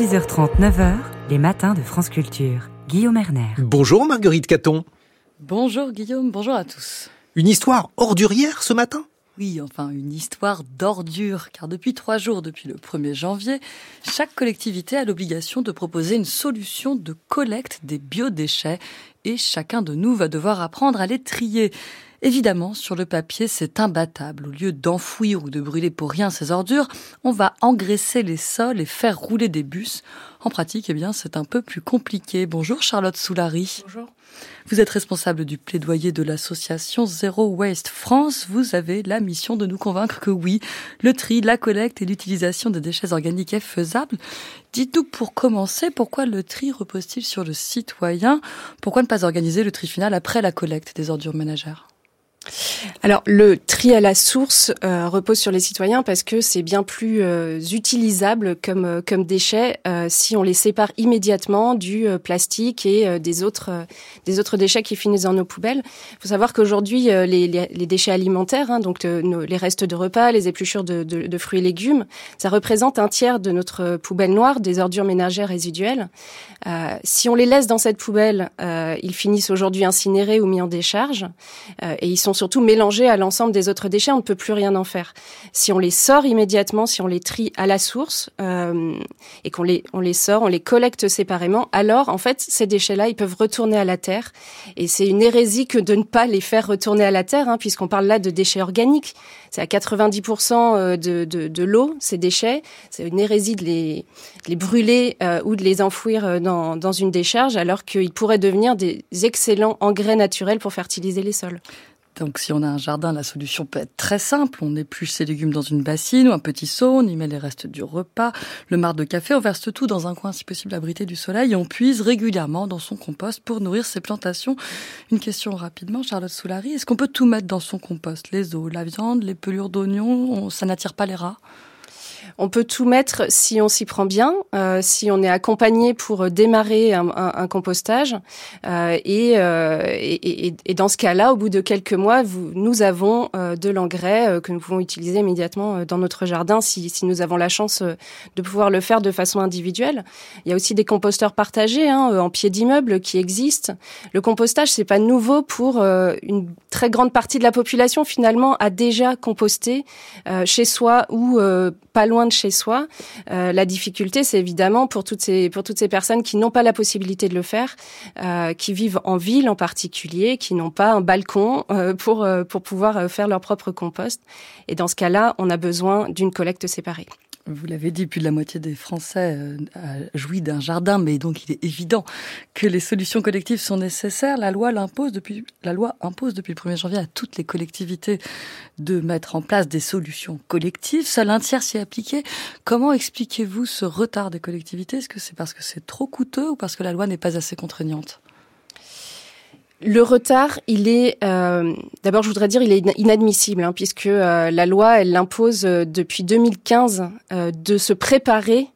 6h30, 9h, les matins de France Culture. Guillaume Erner. Bonjour Marguerite Caton. Bonjour Guillaume, bonjour à tous. Une histoire ordurière ce matin? Oui, enfin une histoire d'ordure, car depuis trois jours, depuis le 1er janvier, chaque collectivité a l'obligation de proposer une solution de collecte des biodéchets et chacun de nous va devoir apprendre à les trier. Évidemment, sur le papier, c'est imbattable. Au lieu d'enfouir ou de brûler pour rien ces ordures, on va engraisser les sols et faire rouler des bus. En pratique, eh bien, c'est un peu plus compliqué. Bonjour Charlotte Soulary. Bonjour. Vous êtes responsable du plaidoyer de l'association Zero Waste France. Vous avez la mission de nous convaincre que oui, le tri, la collecte et l'utilisation des déchets organiques est faisable. Dites-nous pour commencer, pourquoi le tri repose-t-il sur le citoyen? Pourquoi ne pas organiser le tri final après la collecte des ordures ménagères? Alors le tri à la source euh, repose sur les citoyens parce que c'est bien plus euh, utilisable comme euh, comme déchets si on les sépare immédiatement du plastique et des autres des autres déchets qui finissent dans nos poubelles. Il faut savoir qu'aujourd'hui les, les, les, déchets alimentaires, hein, donc nos, les restes de repas, les épluchures de, de, de, fruits et légumes, ça représente un tiers de notre poubelle noire des ordures ménagères résiduelles. si on les laisse dans cette poubelle, ils finissent aujourd'hui incinérés ou mis en décharge et ils sont surtout mélangés à l'ensemble des autres déchets, on ne peut plus rien en faire. Si on les sort immédiatement, si on les trie à la source euh, et qu'on les on les sort, on les collecte séparément, alors en fait ces déchets-là ils peuvent retourner à la terre et c'est une hérésie que de ne pas les faire retourner à la terre, hein, puisqu'on parle là de déchets organiques. C'est à 90% euh, de, de, de l'eau ces déchets. C'est une hérésie de les, de les brûler euh, ou de les enfouir euh, dans, dans une décharge, alors qu'ils pourraient devenir des excellents engrais naturels pour fertiliser les sols. Donc si on a un jardin, la solution peut être très simple. On épluche ses légumes dans une bassine ou un petit seau, on y met les restes du repas, le marc de café, on verse tout dans un coin si possible abrité du soleil et on puise régulièrement dans son compost pour nourrir ses plantations. Une question rapidement, Charlotte Soulary, est-ce qu'on peut tout mettre dans son compost? Les os, la viande, les pelures d'oignons, ça n'attire pas les rats? On peut tout mettre si on s'y prend bien, euh, si on est accompagné pour démarrer un, compostage. Euh, et, euh, et, dans ce cas-là, au bout de quelques mois, nous avons de l'engrais que nous pouvons utiliser immédiatement dans notre jardin si, si, nous avons la chance de pouvoir le faire de façon individuelle. Il y a aussi des composteurs partagés hein, en pied d'immeuble qui existent. Le compostage, c'est pas nouveau pour une très grande partie de la population finalement a déjà composté chez soi ou pas loin de chez soi. Euh, la difficulté, c'est évidemment pour toutes ces pour toutes ces personnes qui n'ont pas la possibilité de le faire, euh, qui vivent en ville en particulier, qui n'ont pas un balcon euh, pour pour pouvoir faire leur propre compost. Et dans ce cas-là, on a besoin d'une collecte séparée. Vous l'avez dit, plus de la moitié des Français euh, jouit d'un jardin, mais donc il est évident que les solutions collectives sont nécessaires. La loi l'impose depuis, la loi impose depuis le 1er janvier à toutes les collectivités de mettre en place des solutions collectives. Seul un tiers s'y est appliqué. Comment expliquez-vous ce retard des collectivités? Est-ce que c'est parce que c'est trop coûteux ou parce que la loi n'est pas assez contraignante? Le retard, il est euh, d'abord, je voudrais dire, il est inadmissible, hein, puisque euh, la loi, elle impose euh, depuis 2015 euh, de se préparer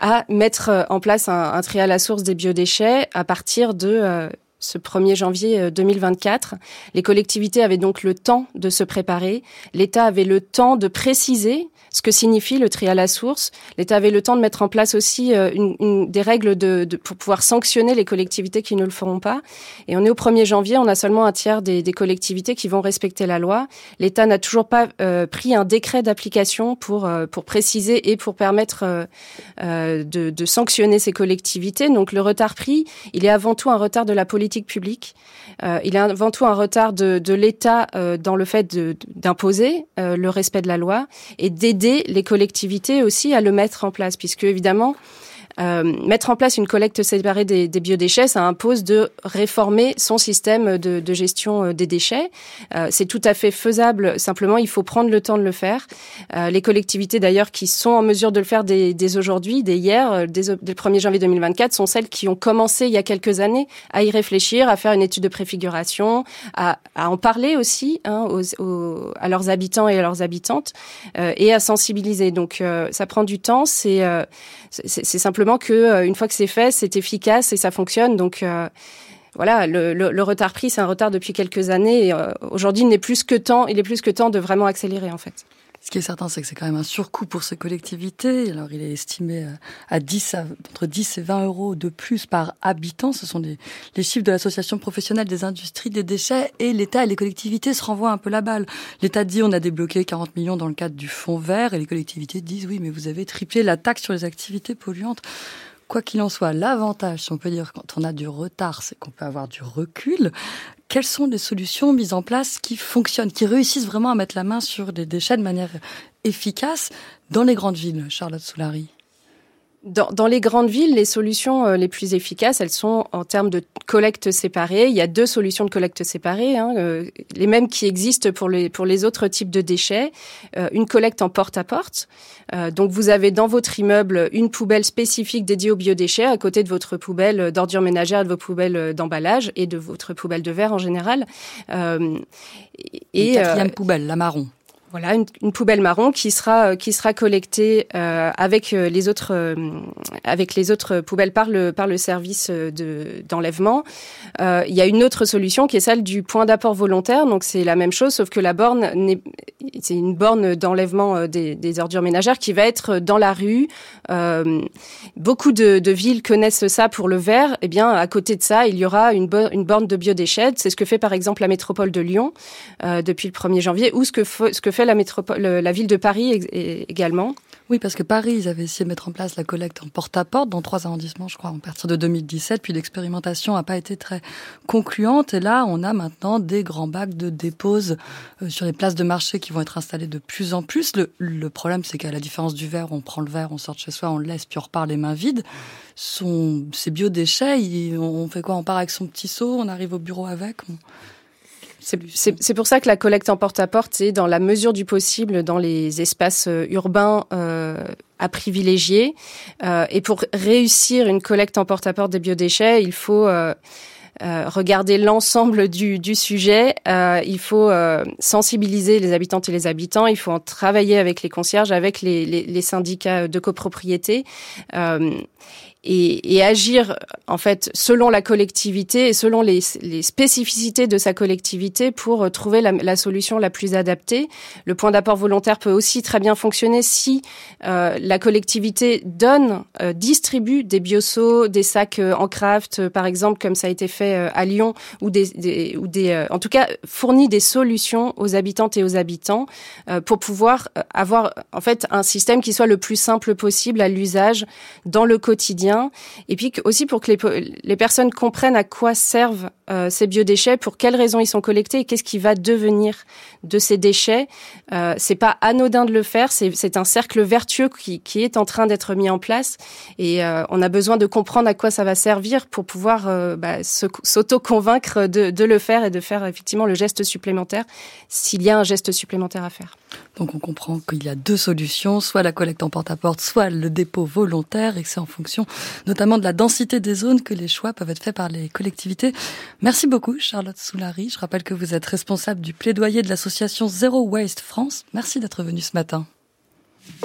à mettre en place un, un, tri à la source des biodéchets à partir de ce 1er janvier 2024. Les collectivités avaient donc le temps de se préparer. L'État avait le temps de préciser ce que signifie le tri à la source. L'État avait le temps de mettre en place aussi euh, une, une, des règles de, de, pour pouvoir sanctionner les collectivités qui ne le feront pas. Et on est au 1er janvier, on a seulement un tiers des, des collectivités qui vont respecter la loi. L'État n'a toujours pas euh, pris un décret d'application pour, euh, pour préciser et pour permettre euh, euh, de, de sanctionner ces collectivités. Donc le retard pris, il est avant tout un retard de la politique publique. Euh, il est avant tout un retard de, de l'État dans le fait d'imposer le respect de la loi et d'aider les collectivités aussi à le mettre en place, puisque évidemment, euh, mettre en place une collecte séparée des, des, biodéchets, ça impose de réformer son système de, de gestion euh, des déchets. Euh, c'est tout à fait faisable. Simplement, il faut prendre le temps de le faire. Euh, les collectivités, d'ailleurs, qui sont en mesure de le faire dès, dès aujourd'hui, dès hier, euh, dès, dès, le 1er janvier 2024, sont celles qui ont commencé il y a quelques années à y réfléchir, à faire une étude de préfiguration, à, à en parler aussi hein, aux, aux, à leurs habitants et à leurs habitantes, euh, et à sensibiliser. Donc, ça prend du temps. C'est c'est simplement simplement que euh, une fois que c'est fait, c'est efficace et ça fonctionne. Donc euh, voilà, le, retard pris, c'est un retard depuis quelques années. Euh, aujourd'hui, il n'est plus que temps, il est plus que temps de vraiment accélérer en fait. Ce qui est certain, c'est que c'est quand même un surcoût pour ces collectivités. Alors, il est estimé euh, à 10 entre 10 et 20 euros de plus par habitant. Ce sont les, chiffres de l'Association professionnelle des industries des déchets. Et l'État et les collectivités se renvoient un peu la balle. L'État dit on a débloqué 40 millions dans le cadre du fonds vert et les collectivités disent oui, mais vous avez triplé la taxe sur les activités polluantes. Quoi qu'il en soit, l'avantage, si on peut dire, quand on a du retard, c'est qu'on peut avoir du recul. Quelles sont les solutions mises en place qui fonctionnent, qui réussissent vraiment à mettre la main sur des déchets de manière efficace dans les grandes villes, Charlotte Soulary? Dans, dans, les grandes villes, les solutions euh, les plus efficaces, elles sont en termes de collecte séparée. Il y a deux solutions de collecte séparée, hein, euh, les mêmes qui existent pour les, pour les autres types de déchets. Euh, une collecte en porte-à-porte. donc vous avez dans votre immeuble une poubelle spécifique dédiée aux biodéchets à côté de votre poubelle d'ordures ménagères, de vos poubelles d'emballage et de votre poubelle de verre en général. et une quatrième poubelle, la marron. Voilà, une, une, poubelle marron qui sera qui sera collectée euh, avec euh, les autres euh, avec les autres poubelles par le par le service de d'enlèvement. Euh, il y a une autre solution qui est celle du point d'apport volontaire. Donc c'est la même chose, sauf que la borne c'est une borne d'enlèvement des, des, ordures ménagères qui va être dans la rue. beaucoup de, de, villes connaissent ça pour le verre. Eh bien, à côté de ça, il y aura une, une borne de biodéchets. C'est ce que fait par exemple la métropole de Lyon depuis le 1er janvier, ou ce que ce que la métropole, la ville de Paris également. Oui, parce que Paris, ils avaient essayé de mettre en place la collecte en porte-à-porte dans trois arrondissements, je crois, en partir de 2017. Puis l'expérimentation n'a pas été très concluante. Et là, on a maintenant des grands bacs de dépose euh, sur les places de marché qui vont être installés de plus en plus. Le, problème, c'est qu'à la différence du verre, on prend le verre, on sort de chez soi, on le laisse, puis on repart les mains vides. Son, ces biodéchets, on fait quoi? On part avec son petit seau, on arrive au bureau avec c'est pour ça que la collecte en porte-à-porte, c'est dans la mesure du possible dans les espaces euh, urbains euh, à privilégier. Euh, et pour réussir une collecte en porte-à-porte des biodéchets, il faut regarder l'ensemble du, sujet. Il faut sensibiliser les habitantes et les habitants. Il faut en travailler avec les concierges, avec les syndicats de copropriété et, et, agir en fait selon la collectivité et selon les, les spécificités de sa collectivité pour euh, trouver la, la, solution la plus adaptée. Le point d'apport volontaire peut aussi très bien fonctionner si euh, la collectivité donne, euh, distribue des biosos, des sacs euh, en craft, par exemple, comme ça a été fait à Lyon, ou des, des ou des, en tout cas, fournit des solutions aux habitantes et aux habitants pour pouvoir avoir en fait un système qui soit le plus simple possible à l'usage dans le quotidien et puis aussi pour que les, les personnes comprennent à quoi servent euh, ces biodéchets, pour quelles raisons ils sont collectés et qu'est-ce qui va devenir de ces déchets. Euh, c'est pas anodin de le faire, c'est un cercle vertueux qui, qui, est en train d'être mis en place et euh, on a besoin de comprendre à quoi ça va servir pour pouvoir euh, bah, s'auto-convaincre de, de le faire et de faire effectivement le geste supplémentaire s'il y a un geste supplémentaire à faire. Donc on comprend qu'il y a deux solutions, soit la collecte en porte-à-porte, soit le dépôt volontaire, et que c'est en fonction notamment de la densité des zones que les choix peuvent être faits par les collectivités. Merci beaucoup Charlotte Soulary. Je rappelle que vous êtes responsable du plaidoyer de l'association Zero Waste France. Merci d'être venue ce matin.